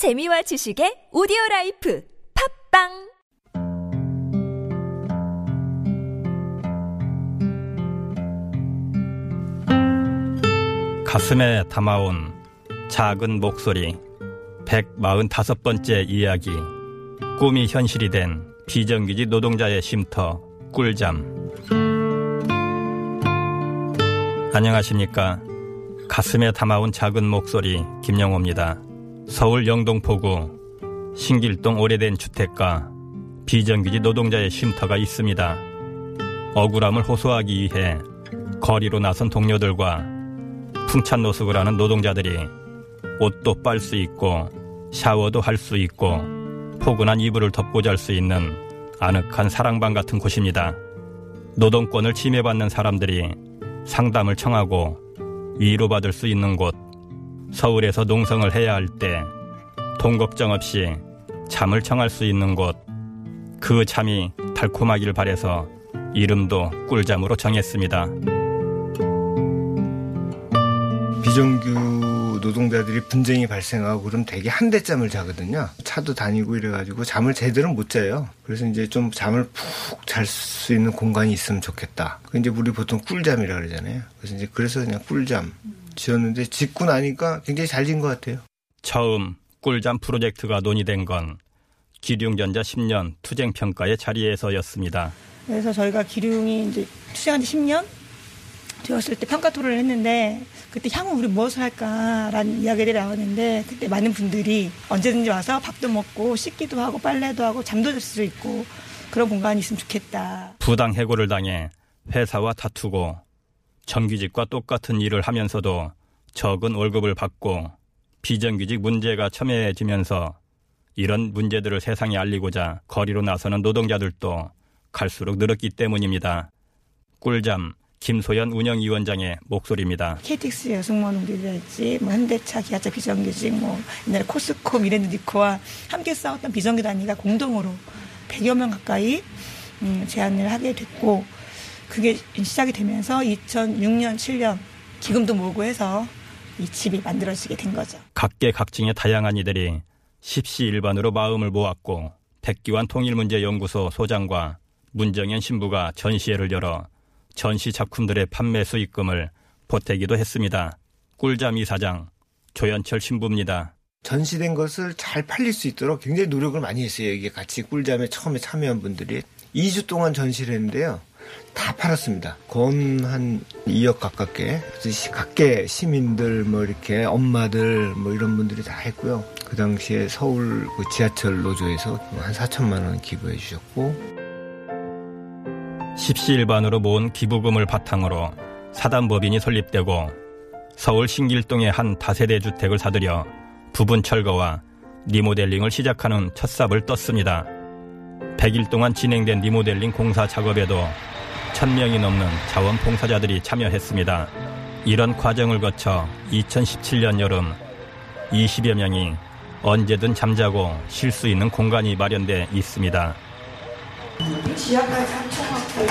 재미와 지식의 오디오 life 팟빵! 가슴에 담아온 작은 목소리 145번째 이야기 꿈이 현실이 된 비정규직 노동자의 쉼터 꿀잠. 안녕하십니까? 가슴에 담아온 작은 목소리 김영호입니다 서울 영동포구 신길동 오래된 주택가 비정규직 노동자의 쉼터가 있습니다 억울함을 호소하기 위해 거리로 나선 동료들과 풍찬 노숙을 하는 노동자들이 옷도 빨 수 있고 샤워도 할 수 있고 포근한 이불을 덮고 잘 수 있는 아늑한 사랑방 같은 곳입니다. 노동권을 침해받는 사람들이 상담을 청하고 위로받을 수 있는 곳. 서울에서 농성을 해야 할 때 돈 걱정 없이 잠을 청할 수 있는 곳. 그 잠이 달콤하길 바래서 이름도 꿀잠으로 정했습니다. 비정규 노동자들이 분쟁이 발생하고 그럼 되게 한 대잠을 자거든요. 차도 다니고 이래가지고 잠을 제대로 못 자요. 그래서 이제 좀 잠을 푹 잘 수 있는 공간이 있으면 좋겠다. 그 이제 우리 보통 꿀잠이라 그러잖아요. 그래서 이제 그래서 그냥 꿀잠 지었는데 짓고 나니까 굉장히 잘 지은 것 같아요. 처음 꿀잠 프로젝트가 논의된 건 기륭전자 10년 투쟁 평가의 자리에서였습니다. 그래서 저희가 기룡이 이제 투쟁한 지 10년 되었을 때 평가 토론을 했는데 그때 향후 우리 무엇을 할까라는 이야기들이 나왔는데 그때 많은 분들이 언제든지 와서 밥도 먹고 씻기도 하고 빨래도 하고 잠도 잘 수 있고 그런 공간이 있으면 좋겠다. 부당 해고를 당해 회사와 다투고 정규직과 똑같은 일을 하면서도 적은 월급을 받고 비정규직 문제가 첨예해지면서 이런 문제들을 세상에 알리고자 거리로 나서는 노동자들도 갈수록 늘었기 때문입니다. 꿀잠 김소연 운영위원장의 목소리입니다. KTX 여성노동들이랄지 뭐 현대차, 기아차 비정규직, 뭐 옛날에 코스코, 미래누디코와 함께 싸웠던 비정규 단위가 공동으로 100여 명 가까이 음, 제안을 하게 됐고 그게 시작이 되면서 2006년, 7년 기금도 모으고 해서 이 집이 만들어지게 된 거죠. 각계각층의 다양한 이들이 십시일반으로 마음을 모았고 백기환 통일문제연구소 소장과 문정현 신부가 전시회를 열어 전시 작품들의 판매 수익금을 보태기도 했습니다. 꿀잠 이사장 조현철 신부입니다. 전시된 것을 잘 팔릴 수 있도록 굉장히 노력을 많이 했어요. 이게 같이 꿀잠에 처음에 참여한 분들이 2주 동안 전시를 했는데요. 다 팔았습니다. 건 한 2억 가깝게. 각계 시민들, 뭐 이렇게 엄마들, 뭐 이런 분들이 다 했고요. 그 당시에 서울 그 지하철 노조에서 한 4천만 원 기부해 주셨고. 십시일반으로 모은 기부금을 바탕으로 사단법인이 설립되고 서울 신길동의 한 다세대 주택을 사들여 부분 철거와 리모델링을 시작하는 첫 삽을 떴습니다. 100일 동안 진행된 리모델링 공사 작업에도 1000명이 넘는 자원봉사자들이 참여했습니다. 이런 과정을 거쳐 2017년 여름 20여 명이 언제든 잠자고 쉴 수 있는 공간이 마련돼 있습니다. 지하까지 3층하고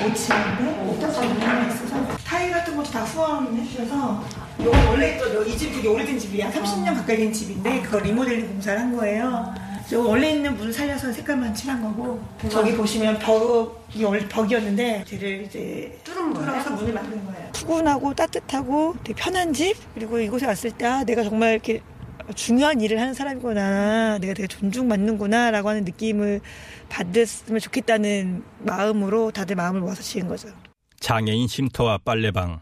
5층인데 오타가 문이 있어서 타일 같은 것도 다 후원해 주셔서 이거 원래 있던 이집 되게 오래된 집이야 30년 가까이 된 집인데 그거 리모델링 공사를 한 거예요 저 원래 있는 문 살려서 색깔만 칠한 거고 저기 보시면 벽이 원래 벽이었는데 쟤를 이제 뚫은 뚫어서 문을 만든 거예요. 푸근하고 따뜻하고 되게 편한 집? 그리고 이곳에 왔을 때 아, 내가 정말 이렇게 중요한 일을 하는 사람이구나. 내가 되게 존중받는구나 라고 하는 느낌을 받았으면 좋겠다는 마음으로 다들 마음을 모아서 지은 거죠. 장애인 쉼터와 빨래방,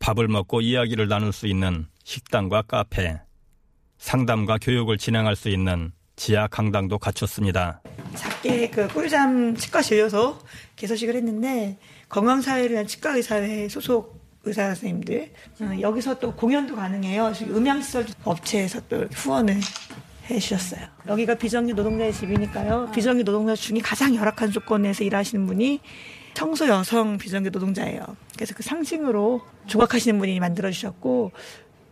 밥을 먹고 이야기를 나눌 수 있는 식당과 카페, 상담과 교육을 진행할 수 있는 지하 강당도 갖췄습니다. 작게 그 꿀잠 치과 진료소 개소식을 했는데 건강사회를 위한 치과의사회 소속 의사 선생님들 어, 여기서 또 공연도 가능해요. 음향시설 업체에서 또 후원을 해주셨어요. 여기가 비정규 노동자의 집이니까요. 비정규 노동자 중에 가장 열악한 조건에서 일하시는 분이 청소 여성 비정규 노동자예요. 그래서 그 상징으로 조각하시는 분이 만들어 주셨고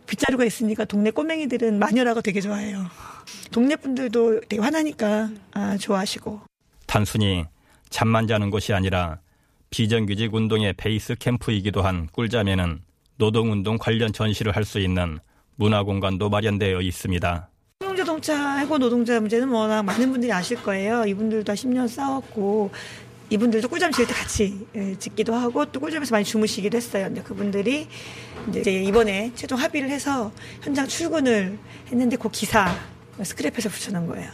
빗자루가 있으니까 동네 꼬맹이들은 마녀라고 되게 좋아해요. 동네 분들도 되게 화나니까 아, 좋아하시고. 단순히 잠만 자는 곳이 아니라 비정규직 운동의 베이스 캠프이기도 한 꿀잠에는 노동운동 관련 전시를 할 수 있는 문화공간도 마련되어 있습니다. 쌍용자동차 해고 노동자 문제는 워낙 많은 분들이 아실 거예요. 이분들도 10년 싸웠고 이분들도 꿀잠 지을 때 같이 예, 짓기도 하고 또 꿀잠에서 많이 주무시기도 했어요. 근데 그분들이 이제 이번에 최종 합의를 해서 현장 출근을 했는데 그 기사 스크랩해서 붙여놓은 거예요.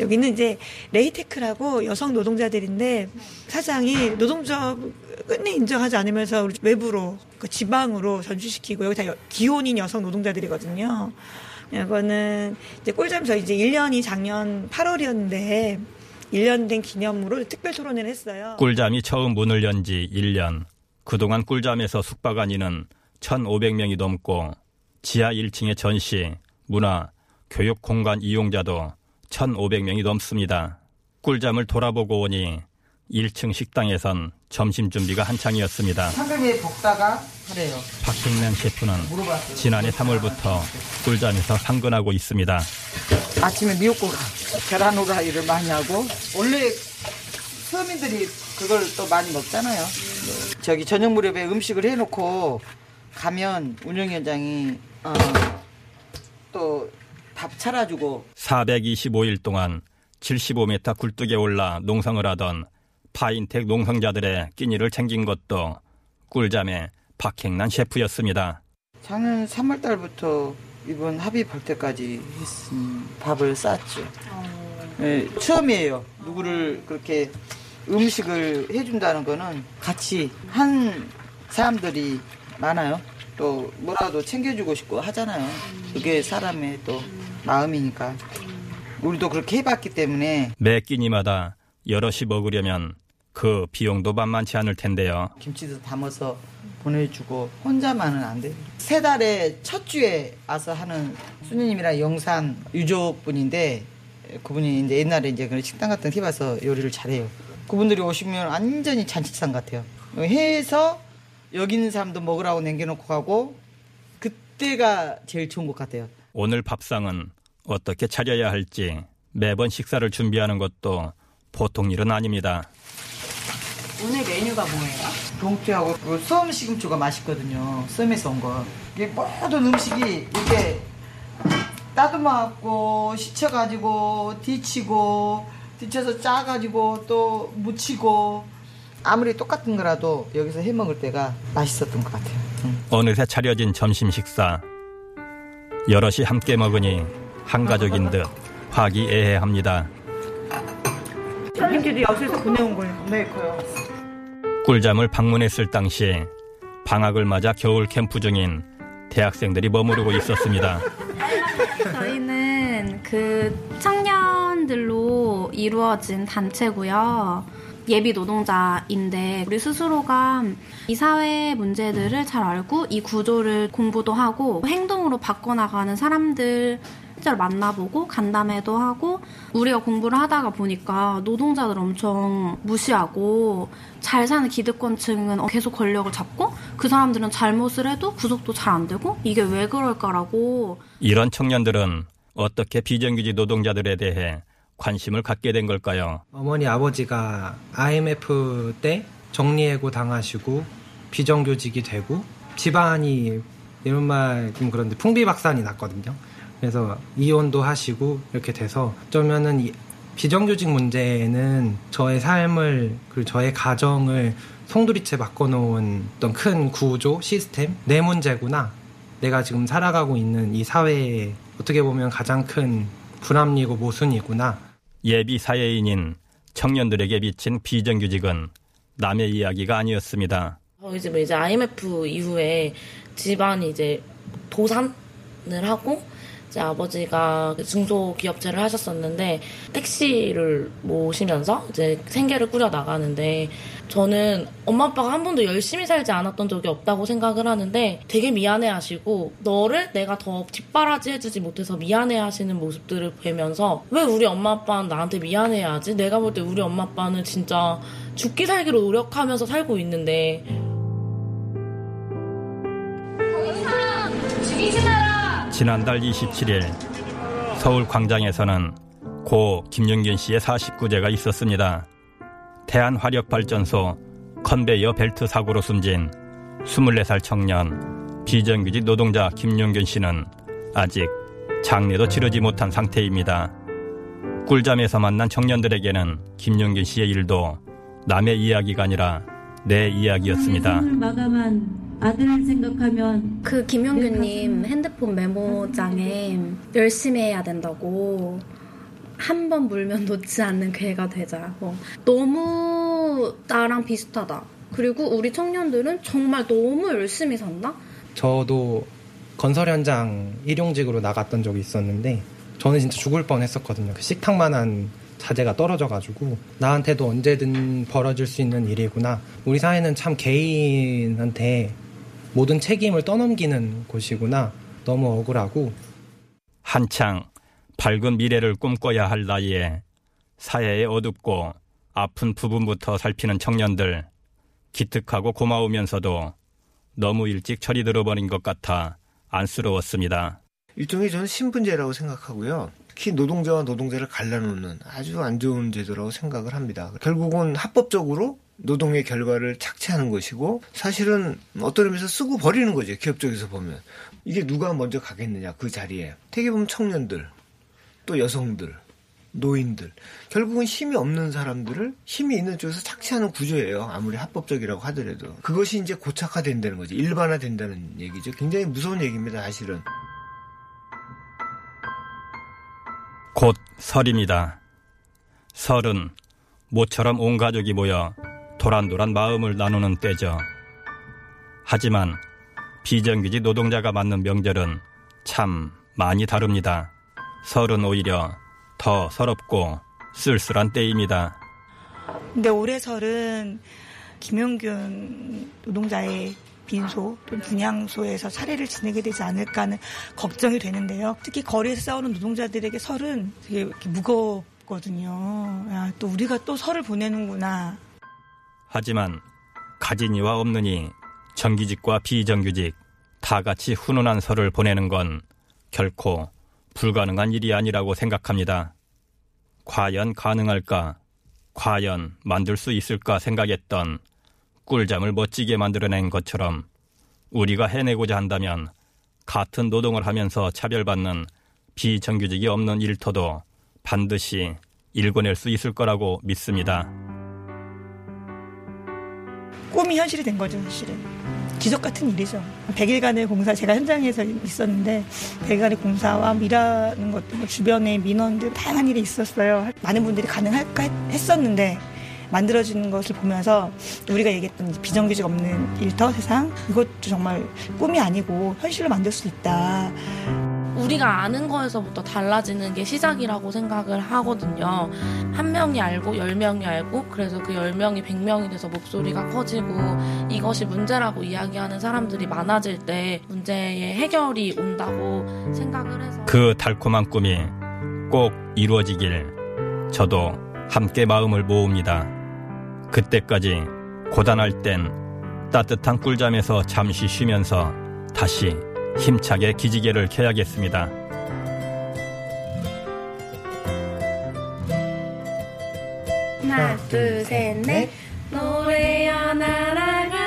여기는 이제 레이테크라고 여성 노동자들인데 사장이 노동자 끝내 인정하지 않으면서 외부로 그 지방으로 전출시키고 여기 다 여- 기혼인 여성 노동자들이거든요. 이거는 이제 꿀잠에서 이제 1년이 작년 8월이었는데 1년 된 기념으로 특별 토론을 했어요. 꿀잠이 처음 문을 연 지 1년. 그동안 꿀잠에서 숙박한 이는 1,500명이 넘고 지하 1층의 전시, 문화, 교육 공간 이용자도 1,500명이 넘습니다. 꿀잠을 돌아보고 오니 1층 식당에선 점심 준비가 한창이었습니다. 볶다가 그래요. 박행란 셰프는. 지난해 3월부터 꿀잠에서 상근하고 있습니다. 아침에 미역국, 계란 후라이를 많이 하고 원래 서민들이 그걸 또 많이 먹잖아요. 저기 저녁 무렵에 음식을 해놓고 가면 운영위원장이 어, 또 밥 차려주고 425일 동안 75m 굴뚝에 올라 농성을 하던 파인텍 농성자들의 끼니를 챙긴 것도 꿀잠의 박행란 셰프였습니다. 작년 3월 달부터 이번 합의할 때까지 했은 밥을 쌌죠. 네, 처음이에요. 누구를 그렇게 음식을 해준다는 거는 같이 한 사람들이 많아요. 또 뭐라도 챙겨주고 싶고 하잖아요. 그게 사람의 또 마음이니까. 우리도 그렇게 해봤기 때문에 매 끼니마다 여럿이 먹으려면 그 비용도 만만치 않을 텐데요. 김치도 담아서 보내주고 혼자만은 안 돼요. 세 달에 첫 주에 와서 하는 수녀님이랑 영산 유족분인데 그분이 이제 옛날에 이제 그런 식당 같은 데 해봐서 요리를 잘해요. 그분들이 오시면 완전히 잔치상 같아요. 해서 여기 있는 사람도 먹으라고 남겨놓고 가고 그때가 제일 좋은 것 같아요. 오늘 밥상은 어떻게 차려야 할지 매번 식사를 준비하는 것도 보통 일은 아닙니다. 오늘 메뉴가 뭐예요? 동태하고 그 썸 시금초가 맛있거든요. 썸에서 온 거. 이게 모든 음식이 이렇게 따듬어갖고 시쳐가지고 뒤치고 뒤쳐서 짜가지고 또 무치고 아무리 똑같은 거라도 여기서 해 먹을 때가 맛있었던 것 같아요. 음. 어느새 차려진 점심 식사. 여럿이 함께 먹으니 한 가족인 듯 화기애애합니다. 김치도 여수에서 보내온 거예요. 네. 꿀잠을 방문했을 당시 방학을 맞아 겨울 캠프 중인 대학생들이 머무르고 있었습니다. 저희는 그 청년들로 이루어진 단체고요. 예비 노동자인데 우리 스스로가 이 사회 문제들을 잘 알고 이 구조를 공부도 하고 행동으로 바꿔나가는 사람들 실제로 만나보고 간담회도 하고 우리가 공부를 하다가 보니까 노동자들 엄청 무시하고 잘 사는 기득권층은 계속 권력을 잡고 그 사람들은 잘못을 해도 구속도 잘 안 되고 이게 왜 그럴까라고 이런 청년들은 어떻게 비정규직 노동자들에 대해 관심을 갖게 된 걸까요? 어머니 아버지가 IMF 때 정리해고 당하시고 비정규직이 되고 집안이 이런 말좀 그런데 풍비박산이 났거든요. 그래서 이혼도 하시고 이렇게 돼서 어쩌면은 이 비정규직 문제는 저의 삶을 그리고 저의 가정을 송두리째 바꿔놓은 어떤 큰 구조 시스템 내 문제구나. 내가 지금 살아가고 있는 이 사회에 어떻게 보면 가장 큰 불합리고 모순이구나. 예비 사회인인 청년들에게 비친 비정규직은 남의 이야기가 아니었습니다. 저희 집은 이제 IMF 이후에 집안이 이제 도산을 하고 이 제 아버지가 중소기업체를 하셨었는데 택시를 모시면서 이제 생계를 꾸려 나가는데 저는 엄마 아빠가 한 번도 열심히 살지 않았던 적이 없다고 생각을 하는데 되게 미안해 하시고 너를 내가 더 뒷바라지 해주지 못해서 미안해 하시는 모습들을 보면서 왜 우리 엄마 아빠는 나한테 미안해 하지? 내가 볼 때 우리 엄마 아빠는 진짜 죽기 살기로 노력하면서 살고 있는데 지 난달 27일 서울 광장에서는 고 김윤균 씨의 49제가 있었습니다. 태안화력발전소 컨베이어 벨트 사고로 숨진 24살 청년 비정규직 노동자 김윤균 씨는 아직 장례도 치르지 못한 상태입니다. 꿀잠에서 만난 청년들에게는 김용균 씨의 일도 남의 이야기가 아니라 내 이야기였습니다. 마감한 아들을 생각하면 그 김용규님 핸드폰 메모장에 열심히 해야 된다고 한 번 물면 놓지 않는 그 애가 되자고 너무 나랑 비슷하다. 그리고 우리 청년들은 정말 너무 열심히 산다. 저도 건설 현장 일용직으로 나갔던 적이 있었는데 저는 진짜 죽을 뻔했었거든요. 그 식탁만한 자재가 떨어져가지고 나한테도 언제든 벌어질 수 있는 일이구나. 우리 사회는 참 개인한테 모든 책임을 떠넘기는 곳이구나. 너무 억울하고 한창 밝은 미래를 꿈꿔야 할 나이에 사회의 어둡고 아픈 부분부터 살피는 청년들 기특하고 고마우면서도 너무 일찍 철이 들어버린 것 같아 안쓰러웠습니다. 일종의 저는 신분제라고 생각하고요. 특히 노동자와 노동자를 갈라놓는 아주 안 좋은 제도라고 생각을 합니다. 결국은 합법적으로 노동의 결과를 착취하는 것이고 사실은 어떤 의미에서 쓰고 버리는 거죠. 기업 쪽에서 보면. 이게 누가 먼저 가겠느냐 그 자리에. 되게 보면 청년들 또 여성들 노인들 결국은 힘이 없는 사람들을 힘이 있는 쪽에서 착취하는 구조예요. 아무리 합법적이라고 하더라도 그것이 이제 고착화된다는 거죠. 일반화된다는 얘기죠. 굉장히 무서운 얘기입니다. 사실은. 곧 설입니다. 설은 모처럼 온 가족이 모여 도란도란 마음을 나누는 때죠. 하지만 비정규직 노동자가 맞는 명절은 참 많이 다릅니다. 설은 오히려 더 서럽고 쓸쓸한 때입니다. 근데 올해 설은 김용균 노동자의 빈소 또 분양소에서 차례를 지내게 되지 않을까 하는 걱정이 되는데요. 특히 거리에서 싸우는 노동자들에게 설은 되게 무겁거든요. 야, 또 우리가 또 설을 보내는구나. 하지만 가진 이와 없느니 정규직과 비정규직 다 같이 훈훈한 설을 보내는 건 결코 불가능한 일이 아니라고 생각합니다. 과연 가능할까? 과연 만들 수 있을까 생각했던 꿀잠을 멋지게 만들어낸 것처럼 우리가 해내고자 한다면 같은 노동을 하면서 차별받는 비정규직이 없는 일터도 반드시 일궈낼 수 있을 거라고 믿습니다. 꿈이 현실이 된 거죠, 사실은. 기적 같은 일이죠. 100일간의 공사, 제가 현장에서 있었는데, 100일간의 공사와 일하는 것도 뭐 주변의 민원들 다양한 일이 있었어요. 많은 분들이 가능할까 했었는데, 만들어지는 것을 보면서 우리가 얘기했던 비정규직 없는 일터 세상 이것도 정말 꿈이 아니고 현실로 만들 수 있다. 우리가 아는 거에서부터 달라지는 게 시작이라고 생각을 하거든요. 한 명이 알고 열 명이 알고 그래서 그 열 명이 백 명이 돼서 목소리가 커지고 이것이 문제라고 이야기하는 사람들이 많아질 때 문제의 해결이 온다고 생각을 해서 그 달콤한 꿈이 꼭 이루어지길 저도 함께 마음을 모읍니다. 그때까지 고단할 땐 따뜻한 꿀잠에서 잠시 쉬면서 다시 힘차게 기지개를 켜야겠습니다. 하나, 둘, 셋, 넷. 노래야 날아가라.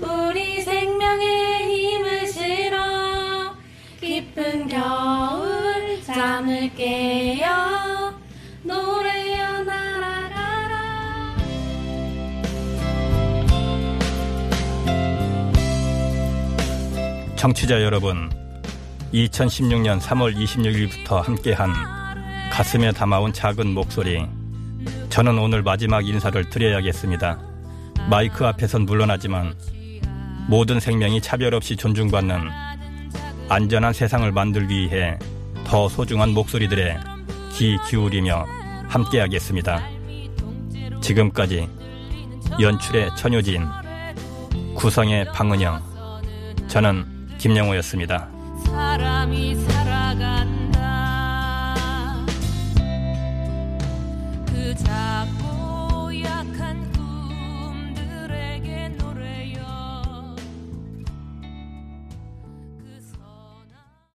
우리 생명의 힘을 실어. 깊은 겨울 잠을 깨요. 청취자 여러분, 2016년 3월 26일부터 함께한 가슴에 담아온 작은 목소리. 저는 오늘 마지막 인사를 드려야겠습니다. 마이크 앞에선 물러나지만 모든 생명이 차별 없이 존중받는 안전한 세상을 만들기 위해 더 소중한 목소리들에 귀 기울이며 함께하겠습니다. 지금까지 연출의 천효진, 구성의 방은영, 저는 김영호였습니다. 사람이 살아간다 그 작은